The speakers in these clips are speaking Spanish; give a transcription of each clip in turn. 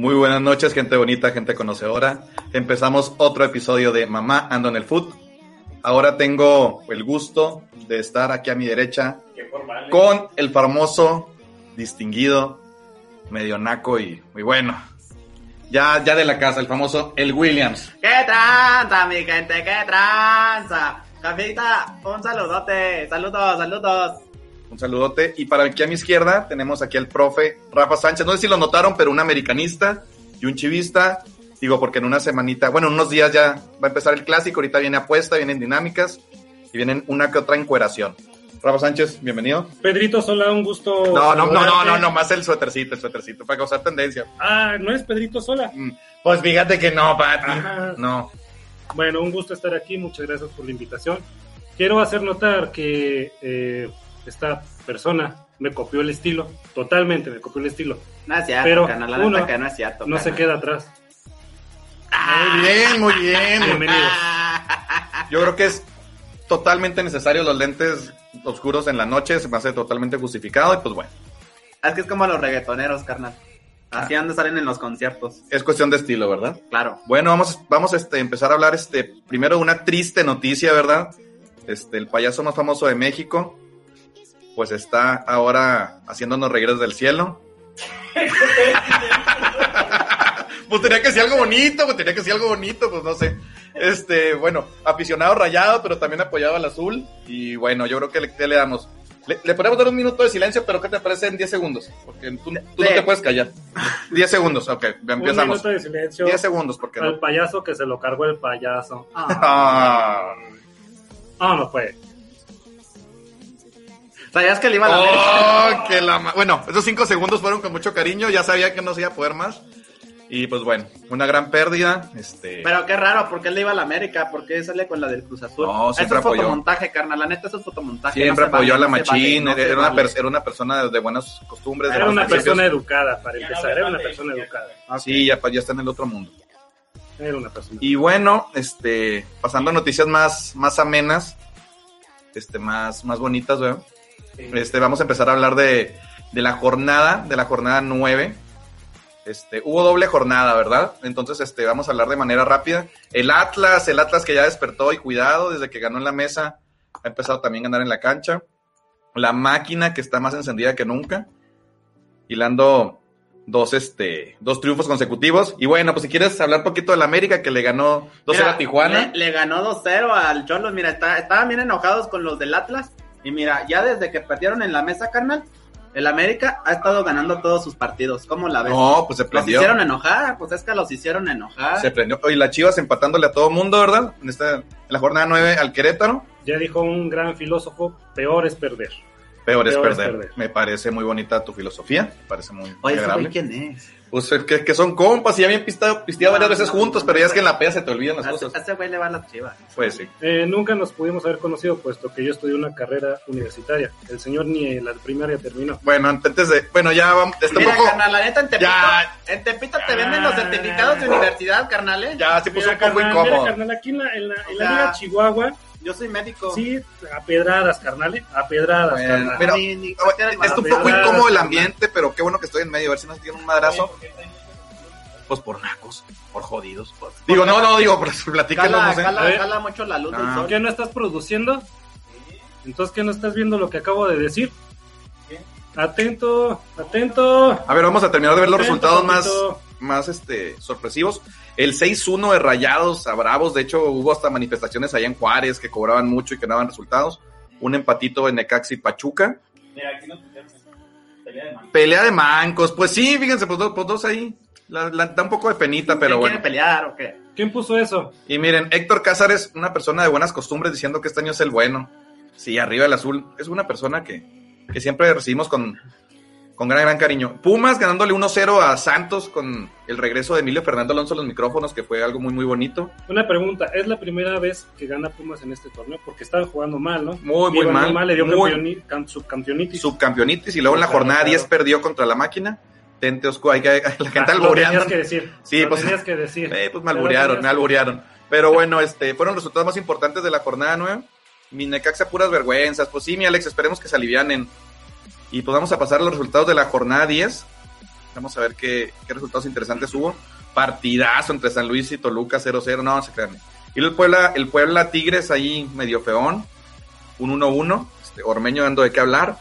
Muy buenas noches, gente bonita, gente conocedora. Empezamos otro episodio de Mamá Ando en el Food. Ahora tengo el gusto de estar aquí a mi derecha con el famoso, distinguido, medio naco y muy bueno. Ya, ya de la casa, el famoso El Williams. ¿Qué tranza, mi gente? ¿Qué tranza? Cafita, un saludote. Saludos, saludos. Un saludote. Y para aquí a mi izquierda tenemos aquí al profe Rafa Sánchez. No sé si lo notaron, pero un americanista y un chivista. Digo, porque en una semanita, bueno, en unos días ya va a empezar el clásico. Ahorita viene apuesta, vienen dinámicas y vienen una que otra encueración. Rafa Sánchez, bienvenido. Pedrito Sola, un gusto. No, no, no, no, no, no, más el suétercito, el suétercito, para causar tendencia. Ah, ¿no es Pedrito Sola? Mm, Pues fíjate que no, Pati. Ajá. No. Bueno, un gusto estar aquí, muchas gracias por la invitación. Quiero hacer notar que eh, esta persona me copió el estilo, totalmente me copió el estilo. No es cierto, Pero neta uno que no es cierto. No se queda atrás. Muy bien, muy bien. Bienvenidos. Yo creo que es totalmente necesario los lentes oscuros en la noche, se me hace totalmente justificado y pues bueno, Es que es como los reggaetoneros, carnal. Así donde salen en los conciertos. es cuestión de estilo, ¿verdad? Claro. Bueno, vamos, vamos este, a empezar a hablar este, primero de una triste noticia, ¿verdad? Este, el payaso más famoso de México, pues está ahora haciéndonos reír desde el cielo. pues tenía que ser algo bonito, pues tenía que ser algo bonito, pues no sé. Este, bueno, aficionado rayado, pero también apoyado al azul. Y bueno, yo creo que le, ¿qué le damos. Le, le podemos dar un minuto de silencio, pero ¿qué te parece en 10 segundos? Porque tú, tú no te puedes callar. 10 segundos, ok, Un empezamos. minuto de silencio 10 segundos, porque al no. payaso que se lo cargó el payaso. Ah. Ah, no fue. ¿Sabías que le iba a la América? Oh, que la ma- Bueno, esos 5 segundos fueron con mucho cariño, ya sabía que no se iba a poder más. Y pues bueno, una gran pérdida. Este. Pero qué raro, ¿por qué él le iba a la América? ¿Por qué sale con la del Cruz Azul? No, siempre eso es apoyó. fotomontaje, carnal. La neta, eso es fotomontaje. Siempre no apoyó a la no vale, se era, una vale. per- era una persona de buenas costumbres. Era una principios. persona educada, para empezar. Era una persona educada. Sí, ya, ya está en el otro mundo. Era una persona. Y bueno, este, pasando a noticias más, más amenas, este, más, más bonitas, ¿verdad? Este, vamos a empezar a hablar de, de la jornada, de la jornada 9. Este, hubo doble jornada, ¿verdad? Entonces, este, vamos a hablar de manera rápida. El Atlas, el Atlas que ya despertó y cuidado, desde que ganó en la mesa, ha empezado también a ganar en la cancha. La máquina que está más encendida que nunca, hilando dos, este, dos triunfos consecutivos. Y bueno, pues si quieres hablar un poquito de la América, que le ganó 2-0 Mira, a Tijuana. Le, le ganó 2-0 al Cholos. Mira, está- estaban bien enojados con los del Atlas. Y mira, ya desde que perdieron en la mesa, carnal, el América ha estado ganando todos sus partidos. ¿Cómo la ves? No, pues se los prendió. hicieron enojar, pues es que los hicieron enojar. Se prendió. Oye, las Chivas empatándole a todo mundo, ¿verdad? En, esta, en la jornada 9 al Querétaro. Ya dijo un gran filósofo, peor es perder. Peor es Peor es perder. Me parece muy bonita tu filosofía. Me parece muy, Oye, ¿ese agradable. quién es? Pues es que, que son compas y ya habían pisteado, pisteado varias veces no, juntos, no, pero ya es que en la peda se te olvidan las A cosas. ese güey le va a las chivas. Pues sí. Eh, nunca nos pudimos haber conocido, puesto que yo estudié una carrera universitaria. El señor ni la primaria terminó. Bueno, antes de. Bueno, ya vamos. Este Mira, poco. carnal, la neta, en Tepito, Ya. en Tepito te venden los certificados de universidad, carnal, ¿eh? Ya se puso Mira, un poco carnal, incómodo. mira, carnal, aquí en la, en la, en la O sea, Liga Chihuahua, Yo soy médico. sí, a pedradas, carnal, ¿eh? a pedradas, Bueno, carnal. mira, Ni- ni- bueno, Está un poco Pedradas, incómodo el carnal. ambiente, pero qué bueno que estoy en medio. A ver si nos tiene un madrazo. Pues por nacos, por jodidos. Digo, no, no, digo, pero platícanos, Cala, no sé. Cala, cala mucho la luz del Ah. sol. ¿Qué no estás produciendo? Entonces, ¿qué no estás viendo lo que acabo de decir? Atento, atento. A ver, vamos a terminar de ver los Atento, resultados más, más este, sorpresivos. El 6-1 de Rayados a Bravos, de hecho hubo hasta manifestaciones allá en Juárez que cobraban mucho y que no daban resultados. Un empatito en Necaxi Pachuca. Mira, aquí nos pelea de mano. Pelea de mancos, pues sí, fíjense, pues dos, pues dos ahí. La, la- da un poco de penita, pero ¿Quién bueno. pelear o qué? ¿Quién puso eso? Y miren, Héctor Cázares, una persona de buenas costumbres, diciendo que este año es el bueno. Sí, arriba el azul. Es una persona que, que siempre recibimos con, con gran, gran cariño. Pumas ganándole 1-0 a Santos con el regreso de Emilio Fernando Alonso a los micrófonos, que fue algo muy, muy bonito. Una pregunta, ¿es la primera vez que gana Pumas en este torneo? Porque estaban jugando mal, ¿no? Muy, muy Iban mal. le dio Muy- campeoni- cam- subcampeonitis. Subcampeonitis y luego en la jornada claro. 10 perdió contra la máquina. Tente oscuro, hay que, la gente Ah, lo tenías que decir. Sí, lo pues- tenías que decir. Eh, pues me alburearon. Pero bueno, este, fueron los resultados más importantes de la jornada 9. Mi Necaxa puras vergüenzas. Pues sí, mi Alex, esperemos que se alivianen. Y pues vamos a pasar a los resultados de la jornada 10. Vamos a ver qué, qué resultados interesantes hubo. Partidazo entre San Luis y Toluca 0-0, no, se crean. Y el Puebla, el Puebla Tigres ahí medio feón, un 1-1, este, Ormeño dando de qué hablar.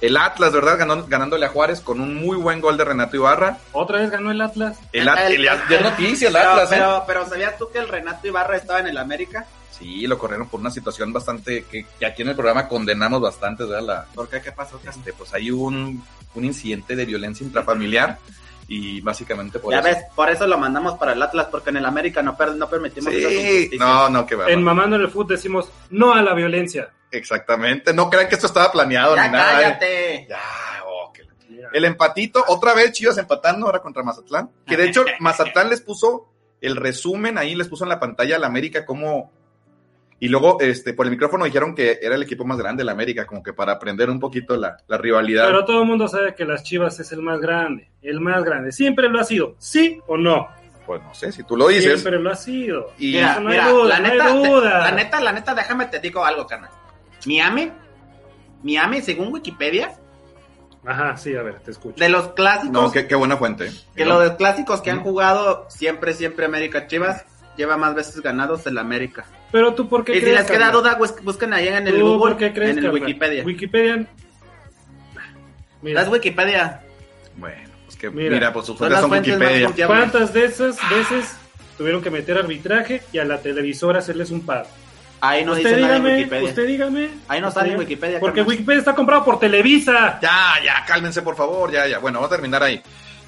El Atlas, ¿verdad? Ganó- ganándole a Juárez con un muy buen gol de Renato Ibarra. Otra vez ganó el Atlas. El, At- El- el- ya es noticia el Pero, Atlas, ¿eh? pero, pero ¿sabías tú que el Renato Ibarra estaba en el América? Sí, lo corrieron por una situación bastante que, que aquí en el programa condenamos bastante, ¿verdad? La, ¿Por qué? ¿Qué pasó? este, pues hay un, un incidente de violencia intrafamiliar y básicamente por ya eso. ves, por eso lo mandamos para el Atlas, porque en el América no, per- no permitimos Sí, no, no, que va. En Mamando en el Fútbol decimos no a la violencia. Exactamente, no crean que esto estaba planeado Ya ni nada. ¿eh? cállate. Ya, oh, que la- El empatito, otra vez Chivas empatando ahora contra Mazatlán. Que de hecho, Mazatlán les puso el resumen ahí, les puso en la pantalla al América como. Y luego, este, por el micrófono dijeron que era el equipo más grande, el América, como que para aprender un poquito la, la rivalidad. Pero todo el mundo sabe que las Chivas es el más grande. El más grande. Siempre lo ha sido. ¿Sí o no? Pues no sé, si tú lo dices. Siempre lo ha sido. Y Mira, Eso no hay duda, la no hay neta, duda. la neta, la neta, déjame te digo algo, carnal. Miami, Miami, según Wikipedia, Ajá, sí, a ver, te escucho. de los clásicos, No, qué, qué buena fuente. que los de clásicos que han jugado siempre, siempre América Chivas, lleva más veces ganados el América. Pero tú, ¿por qué Y si crees? les queda duda, bus- busquen ahí en el ¿Tú Google, por qué crees, en el carnal? Wikipedia. Wikipedia. Mira, Es Wikipedia. Bueno, pues que Mira, mira, pues sus fuentes las son Wikipedia. ¿cuántas de esas veces tuvieron que meter arbitraje y a la televisora hacerles un pago? Ahí no usted dice nada en dígame, Wikipedia. usted dígame. Ahí no sale en dígame. Wikipedia, Porque carnal. Wikipedia está comprado por Televisa. Ya, ya, cálmense por favor, ya, ya. Bueno, vamos a terminar ahí.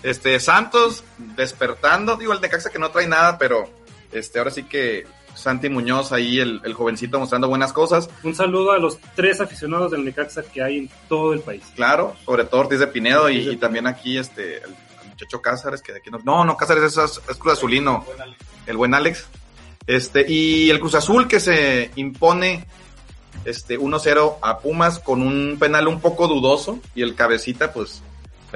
Este, Santos despertando, digo, el Necaxa que no trae nada, pero este, ahora sí que Santi Muñoz ahí, el, el jovencito mostrando buenas cosas. Un saludo a los tres aficionados del Necaxa que hay en todo el país. Claro, sobre todo Ortiz de Pinedo y, Ortiz de y también aquí este, el, el muchacho Cázares, que de aquí no. No, no, Cázares es, es Cruz Azulino, el buen Alex. Este, y el Cruz Azul que se impone este 1-0 a Pumas con un penal un poco dudoso y el cabecita, pues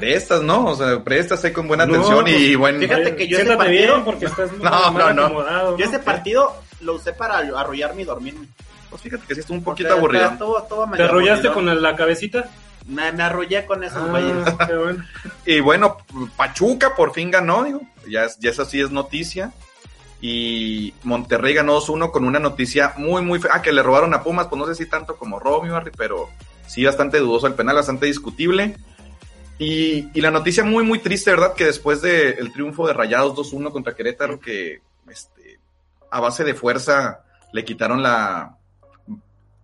prestas, ¿no? O sea, prestas ahí con buena No, atención pues, y buen. Fíjate que yo ese partido- bien porque estás muy No, mal no, no. Yo ese partido lo usé para arrollarme y dormirme. Pues fíjate que sí estuvo un poquito Porque aburrido. estuvo- estuvo ¿Te arrollaste con la, cabecita? Me, me arrollé con esos Ah, qué bueno. Y bueno, Pachuca por fin ganó, digo, ya, es- ya eso sí es noticia. Y Monterrey ganó 2-1 con una noticia muy, muy fea. Ah, que le robaron a Pumas, pues no sé si tanto como Romeo, pero sí bastante dudoso el penal, bastante discutible. Y, y la noticia muy, muy triste, ¿verdad? Que después del triunfo de Rayados 2-1 contra Querétaro, que este, a base de fuerza le quitaron la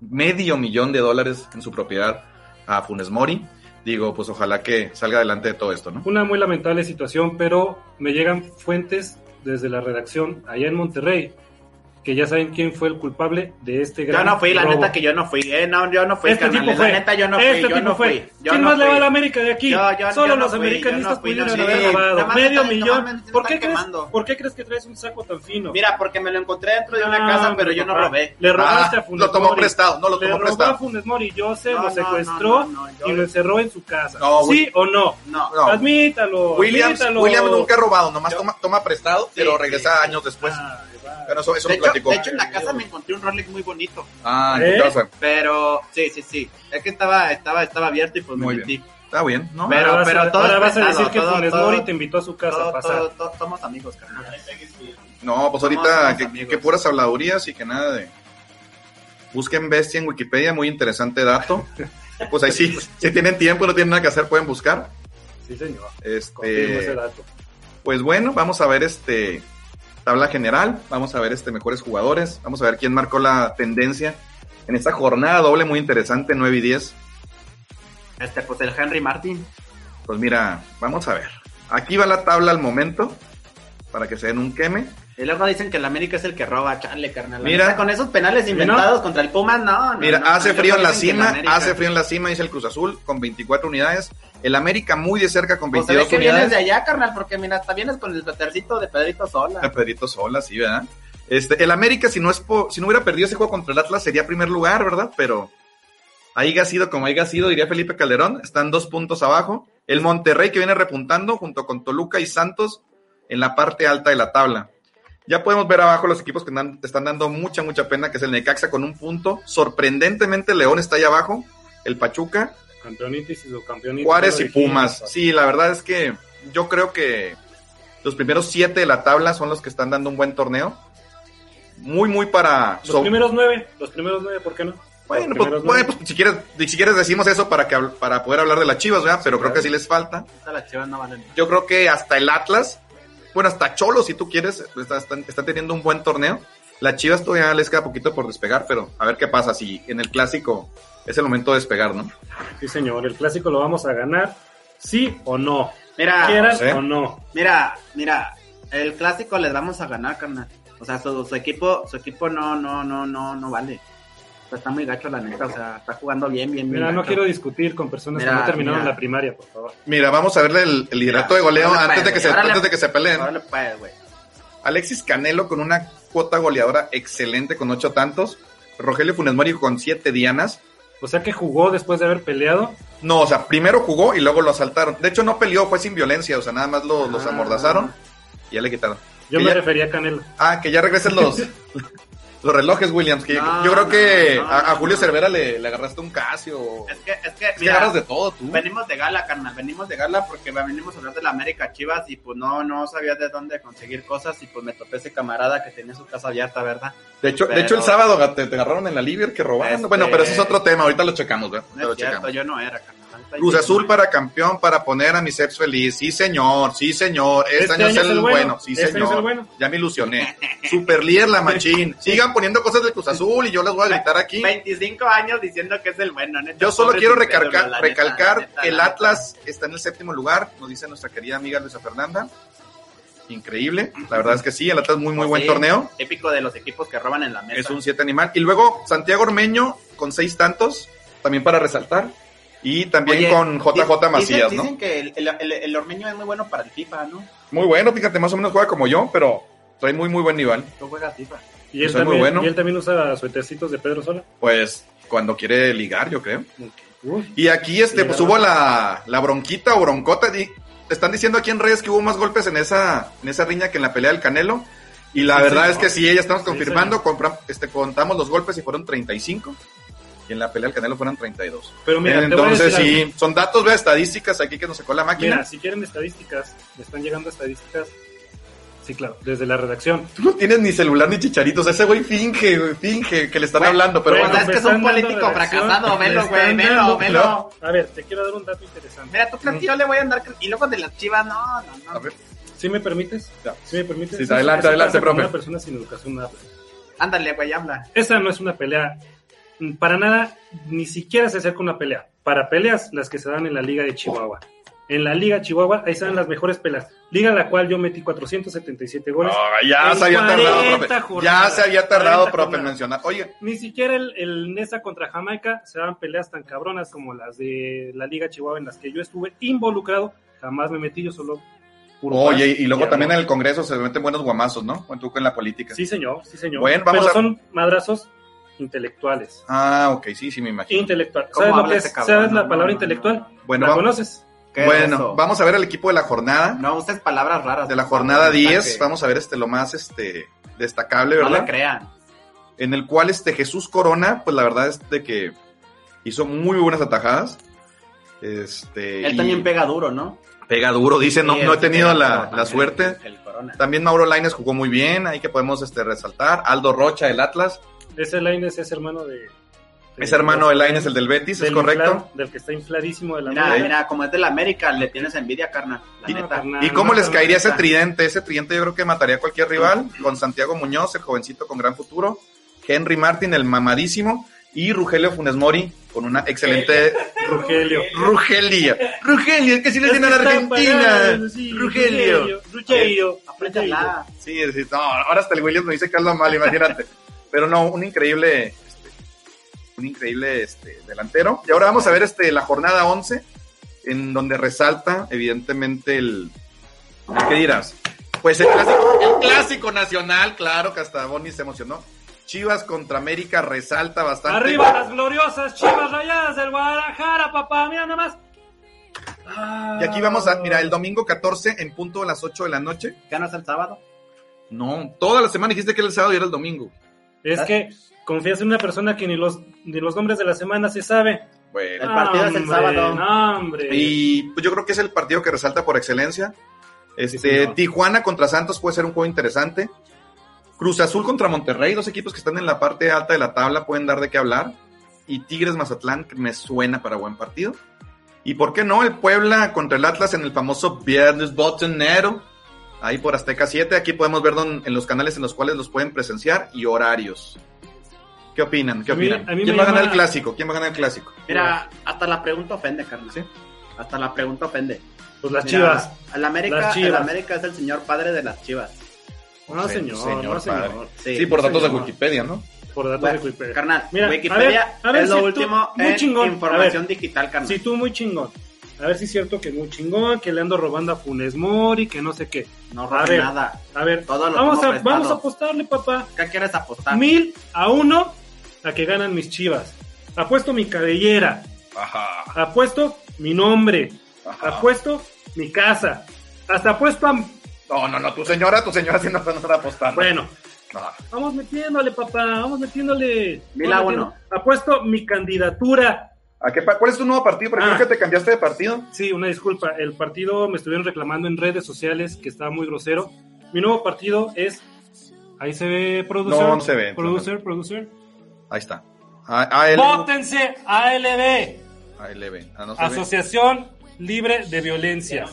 medio millón de dólares en su propiedad a Funes Mori. Digo, pues ojalá que salga adelante de todo esto, ¿no? Una muy lamentable situación, pero me llegan fuentes desde la redacción allá en Monterrey que ya saben quién fue el culpable de este Yo gran no fui, la neta que yo no fui. Eh, no, yo no fui, Este carnal. tipo La fue. neta yo no fui, este yo tipo no fue. fui. Yo ¿Quién no más le va a la América de aquí? Yo- yo- Solo yo los fui, americanistas yo pudieron haber robado. Medio millón. me ¿Por qué, crees, quemando. ¿Por qué crees que traes un saco tan fino? Mira, porque me lo encontré dentro de una Ah, casa, pero yo no robé. Le robaste Ah, a Funes lo tomó Mori. prestado, no, lo Le tomó robó prestado. a Funes Mori. Yo sé, lo secuestró yo- y lo encerró en su casa. ¿Sí o no? No. Admítalo. Williams, nunca ha robado, nomás Yo- toma, prestado, pero regresa años después. Pero eso, eso De lo hecho, platicó. de hecho, en la casa me encontré un Rolex muy bonito. Ah, ¿Eh? ¿en qué fue? Pero, sí, sí, sí. Es que estaba, estaba, estaba abierto y pues me Muy metí. Está bien, ¿no? Pero- ahora vas, a- todo ahora vas a decir que todo- Funes todo- Mori te invitó a su casa Todo- a pasar. todo- todo- somos amigos, carnal. No, pues Somos- ahorita que, que puras habladurías y que nada de... Busquen Bestia en Wikipedia, muy interesante dato. Pues ahí sí, si tienen tiempo y no tienen nada que hacer, pueden buscar. Sí, señor. Ese Este, dato. pues bueno, vamos a ver este tabla general, vamos a ver este mejores jugadores, vamos a ver quién marcó la tendencia en esta jornada doble muy interesante, 9 y 10. Este, pues el Henry Martin. Pues mira, vamos a ver. Aquí va la tabla al momento, para que se den un queme. Y luego dicen que el América es el que roba, chale, carnal. Mira. con esos penales inventados contra el Pumas, no. no, Mira, no, hace frío en la cima, América- hace frío en la cima, dice el Cruz Azul, con 24 unidades. El América muy de cerca con Pues se ve 22 que vienes de unidades. allá, carnal, porque mira, hasta vienes con el suétercito de Pedrito Sola. A Pedrito Sola, sí, ¿verdad? Este, el América, si no es po- si no hubiera perdido ese juego contra el Atlas, sería primer lugar, ¿verdad? Pero ahí ha sido como haya sido, diría Felipe Calderón, están dos puntos abajo. El Monterrey que viene repuntando junto con Toluca y Santos en la parte alta de la tabla. Ya podemos ver abajo los equipos que dan- están dando mucha, mucha pena, que es el Necaxa con un punto. Sorprendentemente, León está ahí abajo, el Pachuca, Campeonitis y subcampeonitis. Juárez y. Pumas. Sí, la verdad es que yo creo que los primeros siete de la tabla son los que están dando un buen torneo. Muy, muy para... Los so- primeros nueve, los primeros nueve, ¿por qué no? bueno, pues, bueno, pues, si, quieres, si quieres decimos eso para, que, para poder hablar de las Chivas, ¿verdad? Pero creo claro. que sí les falta. Ahorita las chivas no valen nada. Yo creo que hasta el Atlas, bueno, hasta Cholo, si tú quieres, está, están- teniendo un buen torneo. Las Chivas todavía les queda poquito por despegar, pero a ver qué pasa si en el clásico es el momento de despegar, ¿no? Sí, señor, el clásico lo vamos a ganar, sí o no. Mira, Quieran sí. o no. mira, mira, el clásico les vamos a ganar, carnal. O sea, su, su equipo, su equipo no, no, no, no, no vale. O sea, está muy gacho la neta, o sea, está jugando bien, bien, bien. Mira, no quiero discutir con personas Mira, que no terminaron mira. la primaria, por favor. Mira, vamos a verle el, el liderato de goleo antes de, pues, que se, órale. antes de que se peleen. Pues, güey. Alexis Canelo con una cuota goleadora excelente con ocho tantos. Rogelio Funes Mori con siete dianas. O sea que jugó después de haber peleado. No, o sea, primero jugó y luego lo asaltaron. De hecho, no peleó, fue sin violencia, o sea, nada más lo- los Ah. amordazaron y ya le quitaron. Yo Que me ya- refería a Canelo. Ah, que ya regresen los, los relojes, Williams. Que No, yo creo que no, no, a, Julio. Cervera le, le agarraste un Casio. Es que, es que, Es que agarras de todo tú. venimos de gala, carnal, venimos de gala porque venimos a hablar de la América Chivas y pues no, no sabía de dónde conseguir cosas y pues me topé ese camarada que tenía su casa abierta, ¿verdad? De hecho, de hecho el sábado te, te agarraron en la Liber que robaron. Este- Bueno, pero ese es otro tema, ahorita lo checamos, ¿verdad? No lo es cierto, checamos. yo no era, carnal. Cruz Azul para campeón para poner a mi Ceps feliz. Sí, señor, sí, señor. Este, año, es el bueno. Sí, Este señor. bueno. Ya me ilusioné. Super líder la machín. Sigan poniendo cosas del Cruz Azul y yo les voy a gritar aquí. 25 años diciendo que es el bueno, neta. Yo solo quiero recalcar, la neta, recalcar la neta, que el la Atlas está en el séptimo lugar, nos dice nuestra querida amiga Luisa Fernanda. Increíble, la verdad es que sí, el Atlas muy, muy Pues buen torneo. Típico de los equipos que roban en la mesa. Es un siete animal. Y luego Santiago Ormeño con seis tantos, también para resaltar. Y también Oye, con JJ di- Macías, dicen, ¿no? Dicen que el, el, el- el ormeño es muy bueno para el FIFA, ¿no? Muy bueno, fíjate, más o menos juega como yo, pero trae muy, muy buen nivel. Tú juegas FIFA. Y él, Eso es muy también, bueno. y él también usa suétercitos de Pedro Sola. Pues cuando quiere ligar, yo creo. Y aquí este, Sí, pues hubo la, la bronquita o broncota. di- están diciendo aquí en redes que hubo más golpes en esa, en esa riña que en la pelea del Canelo. Y la Sí, verdad señor. es que sí, ya estamos Sí, confirmando. compra- este, contamos los golpes y fueron 35. Y en la pelea del Canelo fueron 32. Pero mira, a Entonces algo. sí, son datos, ve, estadísticas aquí que nos sacó la máquina. Mira, si quieren estadísticas, me están llegando estadísticas. Sí, claro, desde la redacción. Tú no tienes ni celular ni chicharitos. Ese güey finge, güey, finge que le están Bueno, hablando. Pero bueno, bueno, es que es un político fracasado, velo, güey, velo, velo. A ver, te quiero dar un dato interesante. Mira, tú crees que yo le voy a andar... Y luego de las chivas, no, no, a no. ver, ¿Sí me permites? Ya. ¿Sí me permites? Sí, adelante, adelante, profe. Una persona sin educación no habla. Ándale, güey, habla. Esa no es una pelea. Para nada, ni siquiera se acerca una pelea. Para peleas, las que se dan en la Liga de Chihuahua. En la Liga Chihuahua, ahí se dan las mejores peleas. Liga la cual yo metí 477 goles. Ah, ya se había tardado, 40 profe. Ya jornadas, se había tardado, 40 profe, en jornadas. mencionar. Oye, Ni siquiera el, el Nesa contra Jamaica se dan peleas tan cabronas como las de la Liga Chihuahua en las que yo estuve involucrado. Jamás me metí yo solo. Oye, y luego también en el Congreso se meten buenos guamazos, ¿no? En la política. Sí, señor, sí, señor. Bueno, vamos Pero a- son madrazos intelectuales. Ah, ok, sí, sí, me imagino. Intelectual. ¿Cómo ¿Sabes lo habla que es? cabrón? ¿Sabes la No, palabra no, intelectual? no, Bueno, ¿La conoces? ¿Qué bueno, vamos a ver el equipo de la jornada. No uses palabras raras. de la jornada neta 10, que vamos a ver este lo más este destacable, No ¿verdad? le crean. en el cual este Jesús Corona, pues la verdad es de que hizo muy buenas atajadas. Este, Él y también pega duro, ¿no? pega duro, dice, no, Sí, no he tenido la, la suerte. el Corona. También Mauro Laines jugó muy bien, ahí que podemos este, resaltar. Aldo Rocha, el Atlas. Ese Lainez es hermano de. de- Es hermano de Laines, el del Betis, es correcto. inflado, del que está infladísimo de la Mira, madre. mira, como es de la América, le tienes envidia, carnal. La Y- neta. carnal, ¿Y cómo no, les caería ese tridente? Ese tridente yo creo que mataría a cualquier rival. Con Santiago Muñoz, el jovencito con gran futuro. Henry Martin, el mamadísimo. Y Rugelio Funes Mori con una excelente Rogelio. Rugelia. Rugelia, es que si le tienen a la Argentina. Rugelio. Rugelio. Apréndala. Sí, sí, no, ahora hasta el Williams me dice que habla mal, imagínate. Pero no, un increíble, este, un increíble este, delantero. Y ahora vamos a ver este, la jornada 11, en donde resalta, evidentemente, el. ¿Qué dirás? Pues el clásico, el clásico nacional, claro que hasta Bonnie se emocionó. Chivas contra América resalta bastante. Arriba las gloriosas chivas rayadas del Guadalajara, papá. Mira nada más. Y aquí vamos a, mira, el domingo 14 en punto a las 8 de la noche. ¿Ganas el sábado? No, toda la semana dijiste que era el sábado y era el domingo. Es que confías en una persona que ni los, ni los nombres de la semana se sabe. Bueno. El partido es el sábado. Y pues yo creo que es el partido que resalta por excelencia. Este, Sí. Tijuana contra Santos puede ser un juego interesante. Cruz Azul contra Monterrey, dos equipos que están en la parte alta de la tabla, pueden dar de qué hablar. Y Tigres Mazatlán, que me suena para buen partido. Y por qué no, el Puebla contra el Atlas en el famoso Viernes Botanero. Ahí por Azteca 7, aquí podemos ver don- en los canales en los cuales los pueden presenciar y horarios. ¿Qué opinan? ¿Qué A mí- opinan? a mí ¿Quién va a ganar el clásico? ¿Quién va a ganar el clásico? Mira, hasta la pregunta ofende, carnal. ¿Sí? Hasta la pregunta ofende. Pues las Mira, chivas. El América, Las Chivas. el América es el señor padre de las chivas. No, Sí, señor, señor no, señor. padre. Sí, Sí, por datos de. Wikipedia, ¿no? Por datos Bueno, de Wikipedia. Carnal, Mira, Wikipedia a ver, a ver es lo si tú- último muy en chingón. información ver, digital, carnal. Si tú muy chingón. A ver si es cierto que muy chingón, que le ando robando a Funes Mori, que no sé qué. no a ver. nada. A ver, Todo lo vamos a, prestado. vamos a apostarle, papá. ¿Qué quieres apostar? Mil a uno a que ganan mis chivas. Apuesto mi cabellera. Ajá. Apuesto mi nombre. Ajá. Apuesto mi casa. Hasta apuesto a... No, no, no, tu señora, tu señora sí no no está apostando. Bueno, No. vamos metiéndole, papá. Vamos metiéndole. Mil a uno. Apuesto mi candidatura. ¿A qué pa- ¿Cuál es tu nuevo partido? Porque Ah. creo que te cambiaste de partido. Sí, una disculpa. El partido me estuvieron reclamando en redes sociales que estaba muy grosero. Mi nuevo partido es. Ahí se ve producer. No, no se ve. Producer, producer. Ahí está. Vótense ALB, ALB. Ah, no se ve. Asociación Libre de Violencia.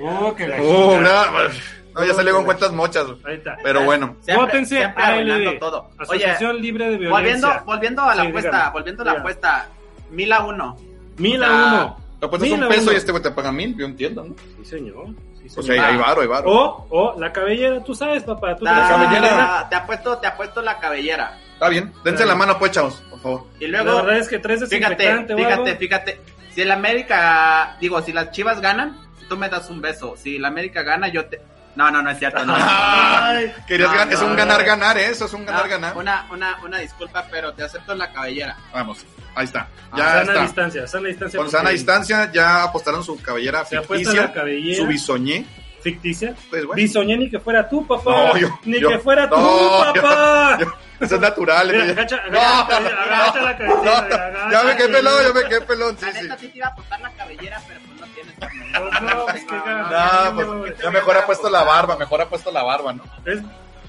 Oh, que la chingada. No, ya salió con cuentas mochas. Ahí está. Pero bueno. Siempre- Vótense ALB. todo. Oye, Asociación Libre de Violencia. volviendo, volviendo a la Sí, apuesta, dígame, volviendo a la dígame. apuesta, mil a uno. Mil a uno. Lo pones Mil un peso uno. y este güey te paga mil, yo entiendo, ¿no? Sí, señor. Sí, O sea, hay varo, hay varo. O, o la cabellera, tú sabes, papá. Tú La- la cabellera. te apuesto, te apuesto la cabellera. Está bien. Dense la mano, pues, chavos, por favor. Y La luego, verdad es que tres fíjate, fíjate, algo. fíjate. Si el América, digo, si las chivas ganan, tú me das un beso. Si el América gana, yo te. No, no, no es cierto. No, Ay, No, es no, un ganar-ganar, ¿eh? Eso es un No, ganar-ganar. una, una, una disculpa, pero te acepto la cabellera. Vamos, ahí está. Ah, Ya sana está. distancia, sana distancia. Con sana distancia ya apostaron su cabellera Se ficticia, la cabellera. su bisoñé. Ficticia. Pues bueno, Bisoñé ni que fuera tú, papá. No, yo- ni yo- que fuera tú, papá. yo- eso es natural. Mira, ¿eh? agacha, No, agacha, no, agacha no, la cabellera, no, agacha, Ya me quedé pelón, ya me quedé pelón. Sí, La neta sí te iba a apostar la cabellera, pero no tienes. Pues no, pues que gana. No, pues ya mejor ha puesto la barba, mejor ha puesto la barba, ¿no? Es-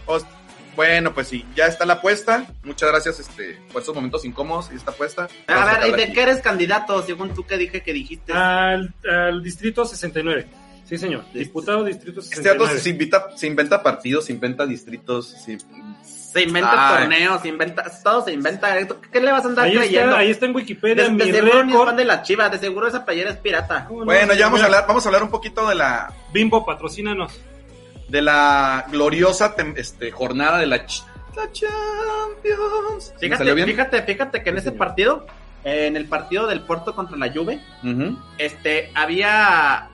Os- bueno, pues sí, ya está la apuesta. Muchas gracias este, por estos momentos incómodos y esta apuesta. A ver, ¿y de aquí. qué eres candidato? Según tú que dije que dijiste. al, al distrito 69. Sí, señor. Diputado distrito Este 69. dato se invita, se inventa partidos, se inventa distritos, se- Se inventa Ay. torneos, se inventa, todo se inventa. ¿Qué le vas a andar ahí creyendo? está, ahí está en Wikipedia de, mi de seguro ni es fan de las chivas, de seguro esa playera es pirata. Bueno, ya vamos a hablar, vamos a hablar un poquito de la Bimbo, patrocínanos. de la gloriosa este, jornada de la, ch- la Champions. ¿Me Fíjate, salió bien? fíjate, fíjate que en Sí, ese señor. partido, eh, en el partido del Porto contra la Juve, este, había,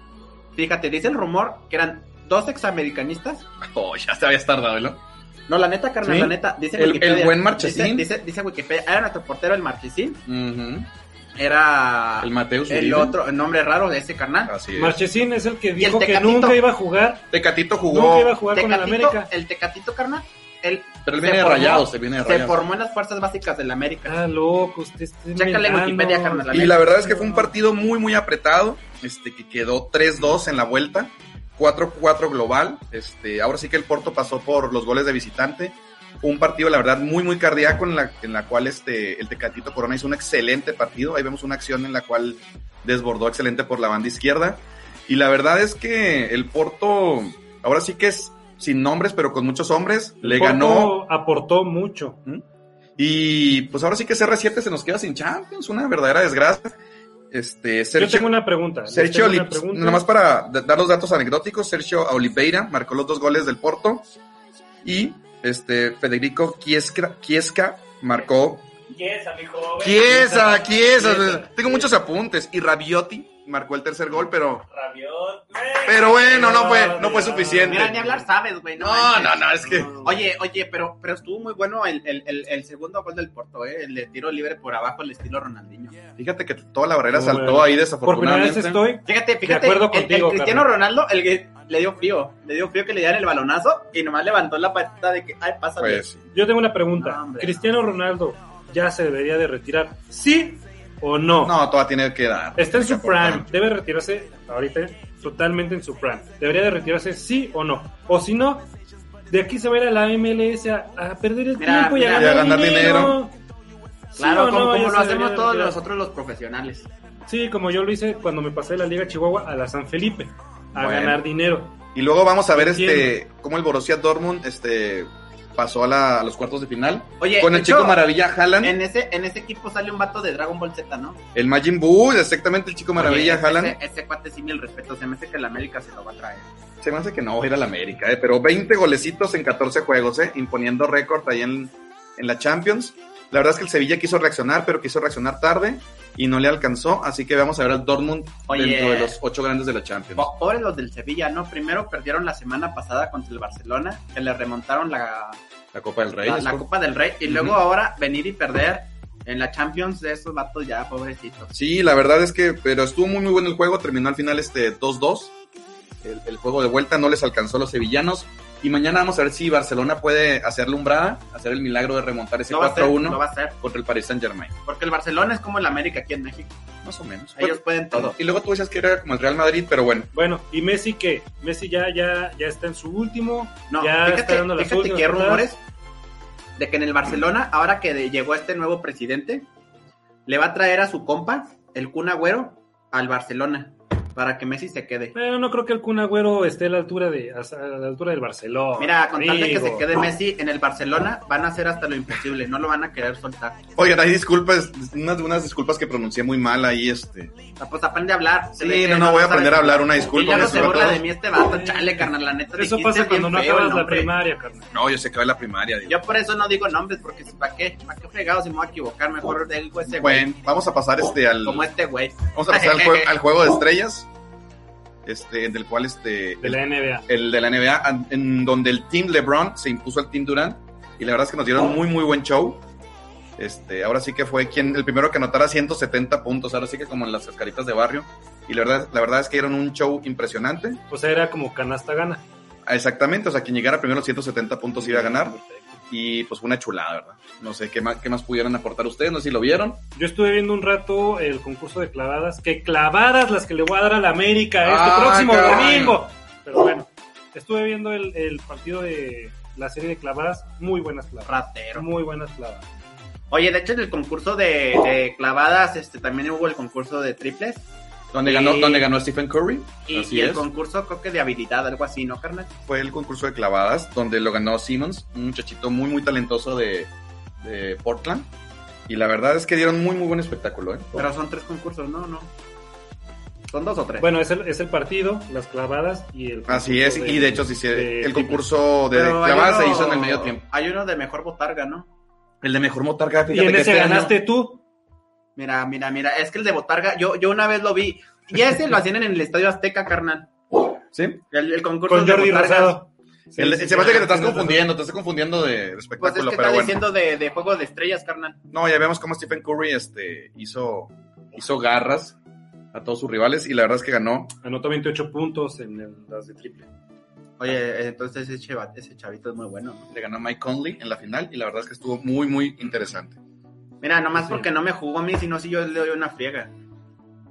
fíjate, dice el rumor que eran dos examericanistas. Oh, ya se había tardado, ¿no? No, la neta, carnal, ¿Sí? la neta, dice El- Wikipedia. el buen Marchesín. Dice, dice, dice Wikipedia, era nuestro portero el Marchesín, Ujú. era El Mateus el Uribe. otro, el nombre raro de ese carnal. Así es. Marchesín es el que el dijo que Tecatito. nunca iba a jugar. Tecatito Nunca jugó, iba a jugar con el Tecatito, América. el Tecatito, carnal, él pero él se viene de rayados, se viene de se formó en las fuerzas básicas del América. Ah, loco, usted está Chécale. Wikipedia, carnal, la Y la verdad es que fue un partido muy, muy apretado, este, que quedó 3-2 en la vuelta, 4-4 global, este, ahora sí que el Porto pasó por los goles de visitante, un partido, la verdad, muy, muy cardíaco, en la, en la cual este, el Tecatito Corona hizo un excelente partido, ahí vemos una acción en la cual desbordó excelente por la banda izquierda, y la verdad es que el Porto, ahora sí que es sin nombres, pero con muchos hombres, le Porto ganó. aportó mucho. Y pues ahora sí que CR7 se nos queda sin Champions, una verdadera desgracia. Este, Yo Sergio, tengo una pregunta. Sergio una pregunta. nomás para dar los datos anecdóticos, Sergio Oliveira marcó los dos goles del Porto y este Federico Chiesca marcó Chiesa, mijo. Chiesa, Chiesa, Chiesa. tengo muchos apuntes y Rabioti marcó el tercer gol, pero Rabiot, pero bueno, no fue no fue suficiente. Mira, ni hablar sabes, güey. No, no, no, es que Oye, oye, pero, pero estuvo muy bueno el, el, el, el segundo gol del Porto, ¿eh? El de tiro libre por abajo, el estilo Ronaldinho. fíjate que toda la barrera saltó bueno. ahí Por primera vez desafortunadamente. estoy. Fíjate, fíjate, acuerdo el- el, contigo, Cristiano. Ronaldo, el que le dio frío, le dio frío que le dieran el balonazo y nomás levantó la patita de que, ay, pásale. Pues sí. Yo tengo una pregunta. No, hombre. ¿Cristiano Ronaldo ya se debería de retirar? ¿Sí o no? No, todavía tiene que dar. Está en su prime. Debe retirarse ahorita totalmente en su prime. Debería de retirarse sí o no. O si no, de aquí se va a ir a la MLS a, a perder el Mira, tiempo y a ganar, y a ganar dinero. ¿Sí Claro, como, no? como Ya lo hacemos todos retirar. nosotros los profesionales. Sí, como yo lo hice cuando me pasé de la Liga Chihuahua a la San Felipe a Bueno. ganar dinero. Y luego vamos a ver este cómo el Borussia Dortmund este pasó a, la- a los cuartos de final Oye, con el chico maravilla Haaland, En ese, en ese equipo sale un vato de Dragon Ball Z, ¿no? el Majin Buu, exactamente el chico maravilla Oye, Haaland. Ese, ese cuate sí, mil respeto. Se me hace que el América se lo va a traer. Se me hace que no va a ir a la América, eh, pero 20 golecitos en 14 juegos, eh, imponiendo récord ahí en, en la Champions. La verdad es que el Sevilla quiso reaccionar, pero quiso reaccionar tarde y no le alcanzó, así que vamos a ver al Dortmund Oye. dentro de los ocho grandes de la Champions. Po- Pobres los del Sevilla, ¿no? Primero perdieron la semana pasada contra el Barcelona, que le remontaron la, La Copa del Rey. la, Copa del Rey, y luego ahora venir y perder en la Champions de esos vatos ya, pobrecitos. Sí, la verdad es que, pero estuvo muy muy bueno el juego, terminó al final este 2-2. El, el juego de vuelta no les alcanzó a los sevillanos. Y mañana vamos a ver si Barcelona puede hacerle umbrada, hacer el milagro de remontar ese hacer, 4-1 lo va a hacer, contra el Paris Saint Germain. porque el Barcelona es como el América aquí en México. Más o menos. Ellos pueden todo. Y luego tú decías que era como el Real Madrid, pero bueno. Bueno, ¿y Messi qué? Messi ya, ya, ya está en su último. No, ya está fíjate, dando fíjate últimas que hay rumores de que en el Barcelona, ahora que de- llegó este nuevo presidente, le va a traer a su compa, el Kun Agüero, al Barcelona, para que Messi se quede. Pero no creo que el Kun Agüero esté a la altura de a la altura del Barcelona. Mira, con tal de que se quede Messi en el Barcelona, van a hacer hasta lo imposible, no lo van a querer soltar. Oigan, hay disculpas, unas, unas disculpas que pronuncié muy mal ahí, este. Sea, pues aprende a hablar. Se Sí, no, no, voy a aprender a hablar, una Y disculpa. ya no se burla de mí este vato, chale, carnal, la neta. Eso pasa cuando no feo acabas la primaria, carnal. No, yo sé que va la primaria. digo. Yo por eso no digo nombres, porque ¿para qué? ¿Para qué fregado si me voy a equivocar? Mejor digo ese güey. Bueno, vamos a pasar este al. Como este güey. Vamos a pasar al, jue- al juego de estrellas. Este, del cual este. De la NBA. el de la NBA, en donde el Team LeBron se impuso al Team Durant. Y la verdad es que nos dieron muy, muy buen show. Este, ahora sí que fue quien, el primero que anotara 170 puntos. Ahora sí que como en las cascaritas de barrio. Y la verdad, la verdad es que dieron un show impresionante. O sea, era como canasta gana. Exactamente, o sea, quien llegara primero a los 170 puntos iba a ganar. Y pues fue una chulada, ¿verdad? No sé qué más, qué más pudieran aportar ustedes, no sé si lo vieron. Yo estuve viendo un rato el concurso de clavadas. Que clavadas las que le voy a dar a la América este Ah, próximo caray. domingo. Pero bueno, estuve viendo el, el partido de la serie de clavadas. Muy buenas clavadas. Ratero. Muy buenas clavadas. Oye, de hecho en el concurso de, de clavadas, este también hubo el concurso de triples Donde Y- ganó, donde ganó Stephen Curry. y, Así y el es. concurso creo que de habilidad, algo así, ¿no, carnal? fue el concurso de clavadas, donde lo ganó Simmons, un muchachito muy, muy talentoso de, de Portland. Y la verdad es que dieron muy, muy buen espectáculo, ¿eh? Pero son tres concursos, ¿no? No. Son dos o tres. Bueno, es el, es el partido, las clavadas y el. Así es, y de hecho, sí, sí, de el concurso de Pero clavadas se hizo en el medio tiempo. Hay uno de mejor botarga, ¿no? El de mejor motarga, Y en que ese este año- ganaste tú. Mira, mira, mira, es que el de botarga, yo, yo una vez lo vi. Y ese lo hacían en el Estadio Azteca, carnal. ¿Sí? El, el concurso Con de Jordi botargas. Rosado. El- Sí, sí, se me hace que te estás confundiendo, te estás confundiendo de, de Pues es espectáculo, que pero está bueno. diciendo de, de juego de estrellas, carnal. No, ya vemos cómo Stephen Curry este, hizo, hizo garras a todos sus rivales y la verdad es que ganó. Anotó 28 puntos en el- las de triple. Oye, entonces ese, chavito es muy bueno. ¿no? Le ganó a Mike Conley en la final y la verdad es que estuvo muy, muy interesante. Mira, nomás Sí. porque no me jugó a mí, sino si yo le doy una friega.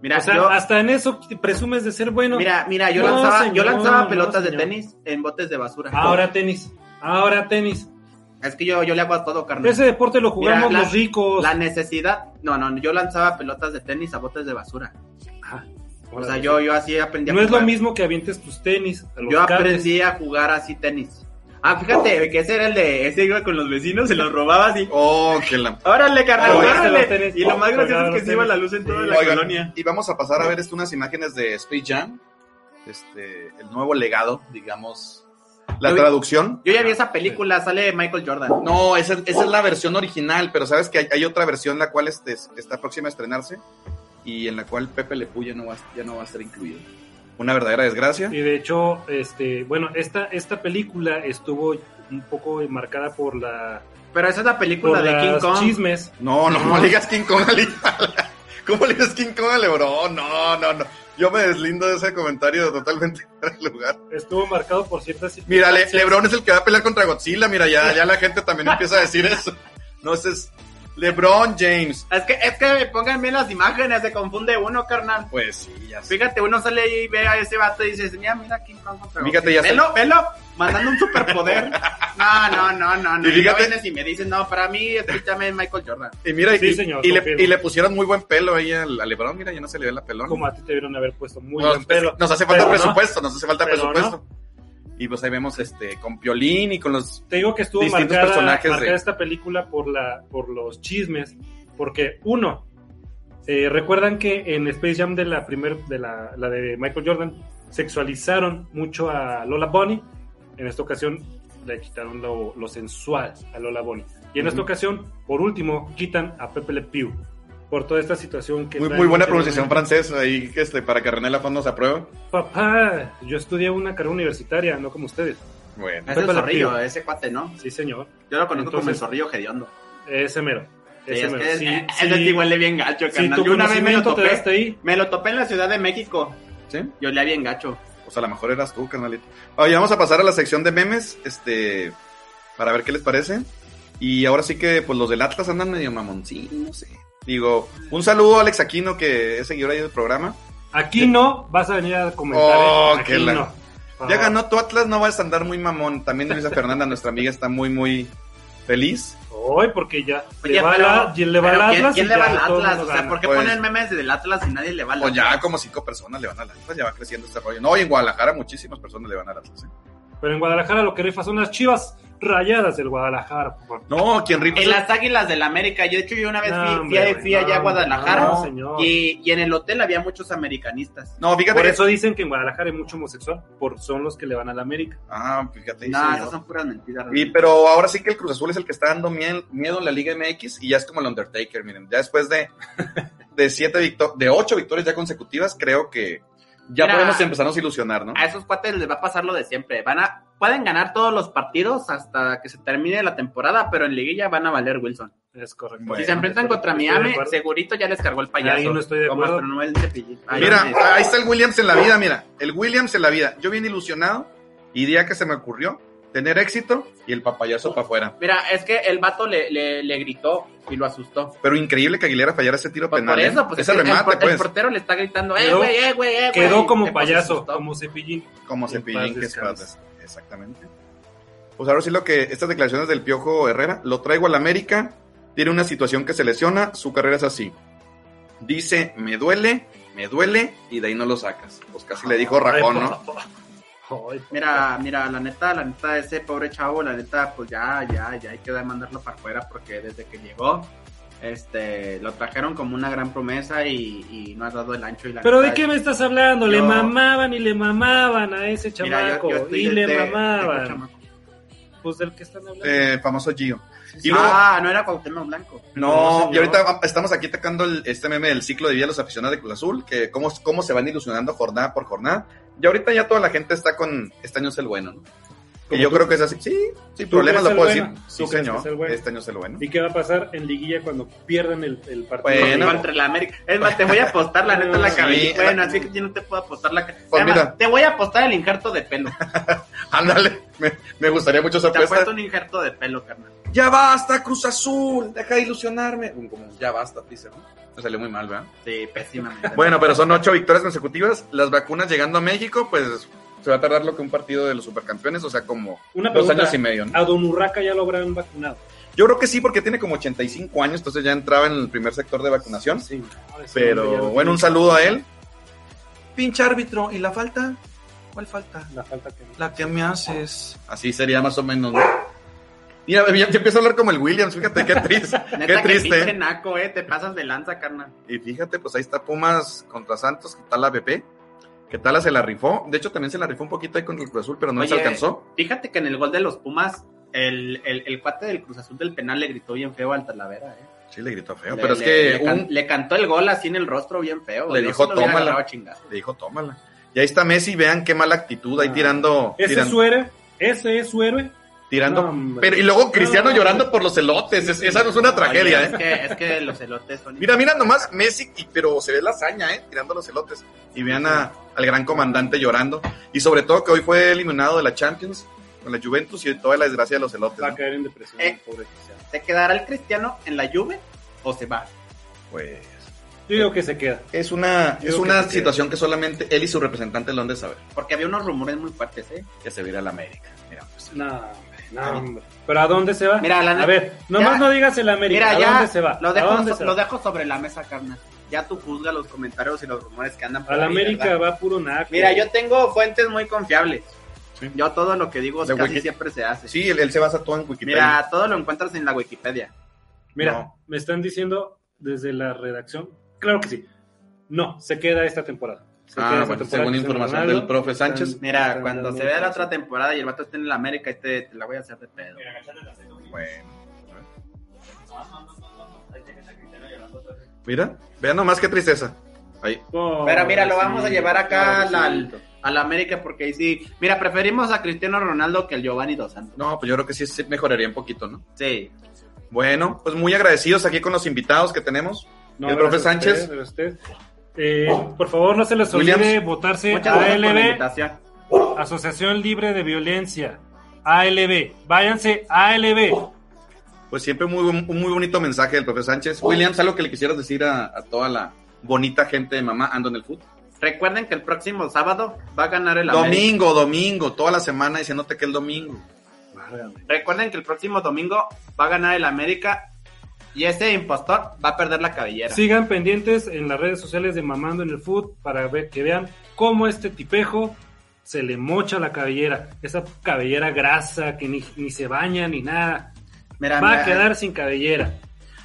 Mira, o sea, yo, hasta en eso presumes de ser bueno. mira, mira, yo No, lanzaba, yo lanzaba no, pelotas de tenis en botes de basura. Ahora tenis. Ahora tenis. Es que yo, yo le hago a todo, carnal. Ese deporte lo jugamos Mira, la- los ricos. La necesidad, no, no, yo lanzaba pelotas de tenis a botes de basura. Ah, O sea, yo, yo así aprendí a No es lo mismo que avientes tus tenis. a los Yo cables. aprendí a jugar así tenis. Ah, fíjate, que ese era el de, ese iba con los vecinos, se los robaba así. Oh, que la... Órale, carnal, Oigan, órale. tenis. Y lo más gracioso es que se iba la luz en toda la Oigan, colonia. y vamos a pasar a ver esto, unas imágenes de Space Jam. Este, el nuevo legado, digamos. La Yo vi- traducción. Yo ya vi esa película, sale Michael Jordan. No, esa, esa es la versión original, pero sabes que hay, hay otra versión la cual este, está próxima a estrenarse y en la cual Pepe Le Pew ya no va, ya no va a estar incluido. Una verdadera desgracia. Y de hecho, este, bueno, esta, esta película estuvo un poco marcada por la Pero esa es la película por de King Kong. chismes. No, no, no le digas King Kong a. ¿Cómo le digas King Kong a Lebron? No, no, no. Yo me deslindo de ese comentario totalmente fuera de lugar. Estuvo marcado por ciertas Mira, Le-. Lebron es el que va a pelear contra Godzilla. Mira, ya, ya la gente también empieza a decir eso. No, ese es LeBron James. Es que, es que pongan bien las imágenes, se confunde uno, carnal. Pues sí, ya sé. Fíjate, uno sale ahí y ve a ese vato y dice, mira, mira Kong contra Fíjate, Godzilla". ya sé. Velo, velo, mandando un superpoder. No, no, no, no, no. Y Y fíjate- vienes y me dices, no, para mí, escúchame Michael Jordan. Y mira, Sí, y, señor, y le, y pusieron muy buen pelo ahí al, a LeBron. Mira, ya no se le ve la pelón. Como a ti te debieron haber puesto muy Nos, buen pelo. nos hace falta Pero no. presupuesto, nos hace falta Pero presupuesto. Y pues ahí vemos este con Piolín y con los Te digo que estuvo Distintos marcada, personajes marcada de- esta película por la por los chismes, porque uno eh, recuerdan que en Space Jam de la primer de la, la de Michael Jordan sexualizaron mucho a Lola Bunny. En esta ocasión le quitaron lo, lo sensual a Lola Bunny. Y en esta Ujú. ocasión, por último, quitan a Pepe Le Pew por toda esta situación que muy, muy buena pronunciación francesa ahí que este para que René Lafont nos apruebe. Papá, yo estudié una carrera universitaria, no como ustedes. Bueno. Es Pepe el zorrillo, ese cuate, ¿no? Sí, señor. Yo lo conozco como el Entonces- zorrillo hediondo. Ese mero. Sí, Ese es mero. que es- Sí, eh, sí. ese sí huele bien gacho, Si carnal. Yo una vez me lo te topé. ahí, Me lo topé en la Ciudad de México. ¿Sí? Yo olía bien gacho. Pues a lo mejor eras tú, carnalito. Oye, vamos a pasar a la sección de memes, este, para ver qué les parece. Y ahora sí que, pues los del Atlas andan medio mamoncín, no sé. Digo, un saludo a Alex Aquino, que es seguidor ahí del programa. Aquí no vas a venir a comentar. Oh, ¿eh? Aquí que la- no. Ya Ah, ganó tu Atlas, no vas a andar muy mamón. También Luisa Fernanda, nuestra amiga, está muy, muy feliz. Hoy, porque ya Oye, le va, pero- la- y le va al ¿quién, Atlas. quién le va al Atlas? O sea. ¿por qué Pues- ponen memes del Atlas y nadie le va al O Atlas? ya como cinco personas le van al Atlas, ya va creciendo este rollo. No, y en Guadalajara muchísimas personas le van al Atlas. ¿eh? Pero en Guadalajara lo que rifa son las chivas rayadas del Guadalajara. por- No, quien rifa. En las Águilas del América. Yo, de hecho, yo una vez No, fui, hombre, fui, fui allá a Guadalajara no, señor. y, y en el hotel había muchos americanistas. No, fíjate. Por eso dicen que en Guadalajara hay mucho homosexual, por son los que le van a la América. Ah, fíjate. No, señor. esas son puras mentiras. Y, pero ahora sí que el Cruz Azul es el que está dando mie- miedo en la Liga MX y ya es como el Undertaker, miren, ya después de, de siete victo- de ocho victorias ya consecutivas, creo que ya Mira, podemos empezarnos a ilusionar, ¿no? A esos cuates les va a pasar lo de siempre. Van a, pueden ganar todos los partidos hasta que se termine la temporada, pero en liguilla van a valer Wilson. Es correcto. Bueno, si se enfrentan contra Miami, segurito ya les cargó el payaso. Ahí no estoy de acuerdo. Mira, ahí está el Williams en la vida, mira, el Williams en la vida. Yo bien ilusionado y día que se me ocurrió tener éxito y el papayazo para afuera. Mira, es que el vato le, le, le gritó y lo asustó. Pero increíble que Aguilera fallara ese tiro Por, penal. por ¿eh? eso, pues ese es que el, remate, el pues, portero le está gritando, eh, Quedó- güey, eh, güey, eh, güey. Quedó como pues, payaso, como cepillín. como cepillín que es. Exactamente. Pues ahora sí lo que estas declaraciones del Piojo Herrera, lo traigo al América, tiene una situación que se lesiona, su carrera es así. Dice, me duele, me duele, y de ahí no lo sacas. Pues casi le dijo Rajón, Ay, ¿no? Mira, mira, la neta, la neta, ese pobre chavo, la neta, pues ya, ya, ya hay que mandarlo para afuera porque desde que llegó, este, lo trajeron como una gran promesa y, y no ha dado el ancho y la Pero neta, de qué me estás hablando? Le mamaban y le mamaban a ese Mira, yo- chamaco. yo estoy y le de- mamaban. de chamaco. Pues del que están hablando. Eh, famoso Gio. Sí, y sí. luego- Ah, no era Cuauhtémoc Blanco. No, y ahorita estamos aquí atacando el- este meme del ciclo de vida de los aficionados de Cruz Azul, que cómo, cómo se van ilusionando jornada por jornada. Y ahorita ya toda la gente está con este año es el bueno, ¿no? Y yo tú. creo que es así. Sí, sin ¿Tú problemas lo puedo decir. ¿Tú Sí, bueno? Este año es el bueno. ¿Y qué va a pasar en liguilla cuando pierdan el, el partido? Bueno. Contra la América. Es más, te voy a apostar la neta la Sí, cabellita. Bueno, la- así que yo no te puedo apostar la cabellita. Pues mira. te voy a apostar el injerto de pelo. Ándale, me, me gustaría mucho esa Te apuesto un injerto de pelo, carnal. Ya basta, Cruz Azul, deja de ilusionarme. Como, ya basta, dice, ¿no? Me salió muy mal, ¿verdad? Sí, pésimamente. Bueno, pero son ocho victorias consecutivas. Las vacunas llegando a México, pues se va a tardar lo que un partido de los supercampeones, o sea, como Una dos años y medio, ¿no? A Don Urraca ya lo habrán vacunado. Yo creo que sí, porque tiene como 85 años, entonces ya entraba en el primer sector de vacunación. Sí. no, Pero bueno, un saludo a él. Pinche árbitro, ¿y la falta? ¿cuál falta? La falta que La que me haces. Así sería más o menos, ¿no? Mira, ya, ya empiezo a hablar como el Williams, fíjate qué triste. Neta qué que triste. naco, eh, te pasas de lanza, carnal. Y fíjate, pues ahí está Pumas contra Santos, ¿qué tal la BP? ¿Qué tal la se la rifó? De hecho, también se la rifó un poquito ahí con el Cruz Azul, pero no Oye, alcanzó. Fíjate que en el gol de los Pumas, el, el, el cuate del Cruz Azul del penal le gritó bien feo al Talavera, eh. Sí, le gritó feo, Le- pero es le- que le, can- un- le cantó el gol así en el rostro bien feo. Le dijo, "Tómala". le dijo, tómala. Y ahí está Messi, vean qué mala actitud ahí Ah. tirando. ¿Ese es su héroe? ¿Ese es su héroe? Tirando. No, pero, y luego Cristiano No. llorando por los elotes. es- esa no es una tragedia, Oye, ¿eh? Es que, es que los elotes son. Mira, mira nomás Messi, y- pero se ve la hazaña, ¿eh? Tirando los elotes. Y vean a- al gran comandante llorando. Y sobre todo que hoy fue eliminado de la Champions con la Juventus y toda la desgracia de los elotes. Va a ¿no? caer en depresión, Eh. pobre Cristiano. ¿Se quedará el Cristiano en la Juve o se va? Pues Yo digo que se queda. es una, es una que situación que solamente él y su representante lo han de saber. Porque había unos rumores muy fuertes, ¿eh? Que se viera a la América. Mira, pues, hombre, no, hombre. ¿Pero a dónde se va? Mira, la a ver, nomás ya- no digas el América. Mira, ¿A ya dónde se va? Lo ¿A dejo, dónde so- se lo va? dejo sobre la mesa, carnal. Ya tú juzga los comentarios y los rumores que andan por A la ahí, América ¿verdad? va puro naco. Mira, yo tengo fuentes muy confiables. Sí. Yo todo lo que digo De casi Wiki- siempre se hace. sí, él, él se basa todo en Wikipedia. Mira, todo lo encuentras en la Wikipedia. Mira, No. me están diciendo desde la redacción. Claro que sí. No, se queda esta temporada. Se Ah, bueno, según información del profe Sánchez. Están- Mira, están cuando se vea la otra temporada y el vato esté en la América, este, te la voy a hacer de pedo. Mira, agachate el acento. Bueno. Mira, vean nomás qué tristeza. Ahí. Oh, Pero mira, lo vamos a llevar acá al, al- a la América porque ahí sí. Mira, preferimos a Cristiano Ronaldo que al Giovanni Dos Santos. No, pues yo creo que sí mejoraría un poquito, ¿no? Sí. Bueno, pues muy agradecidos aquí con los invitados que tenemos. No, el profe Sánchez. usted, usted. Eh, por favor, no se les olvide Williams. votarse ALB. Asociación Libre de Violencia. ALB. Váyanse ALB. Pues siempre muy, un muy bonito mensaje del profe Sánchez. Williams, algo que le quisieras decir a, a toda la bonita gente de mamá ando en el fútbol. Recuerden que el próximo sábado va a ganar el América. Domingo, domingo, toda la semana diciéndote que el domingo. Recuerden que el próximo domingo va a ganar el América y ese impostor va a perder la cabellera. Sigan pendientes en las redes sociales de Mamando en el Food para ver que vean cómo este tipejo se le mocha la cabellera. Esa cabellera grasa que ni, ni se baña ni nada. Mira, Va mira, a quedar sin cabellera.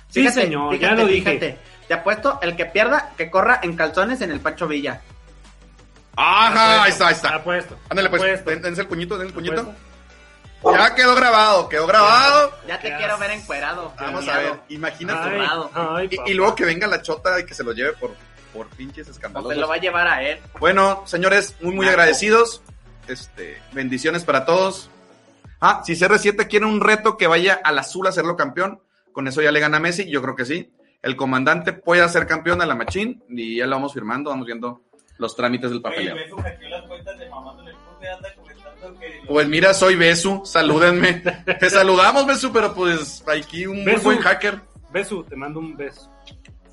Sí, fíjate, señor, ya lo dije. fíjate. Te apuesto el que pierda que corra en calzones en el Pancho Villa. Ajá, ahí está, ahí está. Apuesto. Ándale, pues, dense el puñito, dense el puñito. apuesto. Ya quedó grabado, quedó grabado. Ya te quiero ver encuerado. Vamos a ver, imagínate. Ay, ay, Y, luego que venga la chota y que se lo lleve por, por pinches O se escandalosos. lo va a llevar a él. Bueno, señores, muy, muy agradecidos. Este, bendiciones para todos. Ah, si CR7 quiere un reto que vaya al azul a hacerlo campeón, con eso ya le gana Messi, yo creo que sí. El comandante puede ser campeón de la Machín y ya lo vamos firmando, vamos viendo los trámites del Oye, papeleo. Beso Pues mira, soy Besu, salúdenme. Te saludamos, Besu, pero pues aquí un muy Besu. buen hacker. Beso, te mando un beso.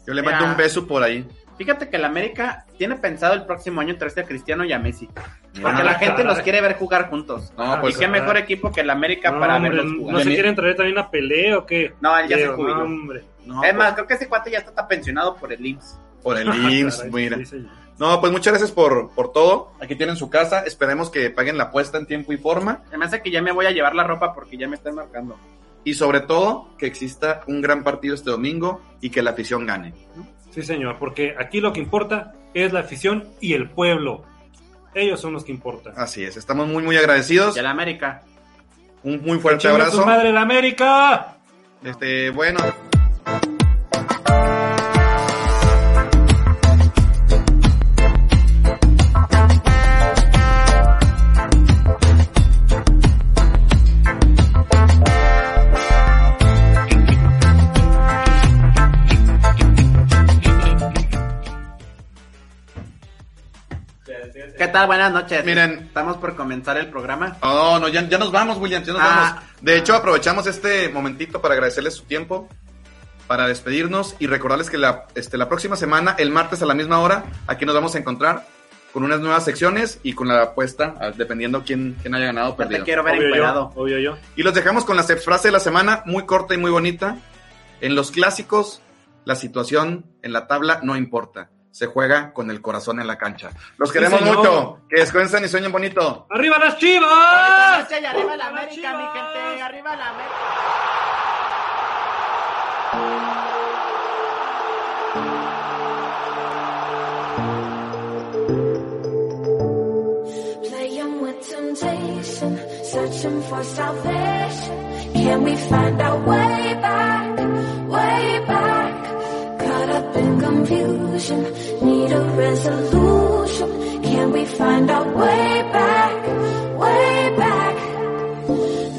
Yo le Mira. mando un beso por ahí. Fíjate que el América tiene pensado el próximo año traerse a Cristiano y a Messi. Porque Ah, la gente caray. los quiere ver jugar juntos. No, y pues qué mejor equipo que el América No, para hombre, verlos ¿No jugar. se Vení- quieren traer también a pelea o qué? No, él ya se jubiló. no, hombre. no, es más, creo que ese cuate ya está, está pensionado por el IMSS. por el IMSS, Caray, mira. sí. No, pues muchas gracias por, por todo. Aquí tienen su casa. Esperemos que paguen la apuesta en tiempo y forma. Se me hace que ya me voy a llevar la ropa porque ya me están marcando. Y sobre todo, que exista un gran partido este domingo y que la afición gane. Sí, señor, porque aquí lo que importa es la afición y el pueblo. Ellos son los que importan. Así es. Estamos muy, muy agradecidos. Y el América. Un muy fuerte ¡Chingue abrazo. su madre la América! Este, bueno. Tal? Buenas noches. Miren. Estamos por comenzar el programa. Oh, no, ya, ya nos vamos, William, ya nos Ah. vamos. De hecho, aprovechamos este momentito para agradecerles su tiempo, para despedirnos y recordarles que la, este, la próxima semana, el martes a la misma hora, aquí nos vamos a encontrar con unas nuevas secciones y con la apuesta, dependiendo quién, quién haya ganado o Ya te perdido. quiero ver Obvio encuerado. yo, obvio yo. Y los dejamos con la frase de la semana, muy corta y muy bonita. En los clásicos, la situación en la tabla no importa. Se juega con el corazón en la cancha. Los queremos señor. mucho. Que descansen y sueñen bonito. ¡Arriba las chivas! y arriba la ¡Arriba, América, mi gente, arriba la América. Playing with temptation, searching for salvation. Can we find our way back, way back? Caught up in confusion, need a resolution. Can we find our way back, way back?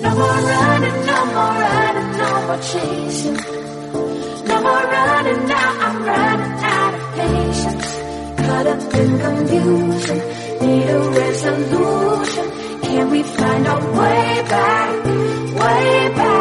No more running, no more running, no more chasing. No more running now, I'm running out of patience. Caught up in confusion, need a resolution. Can we find our way back, way back?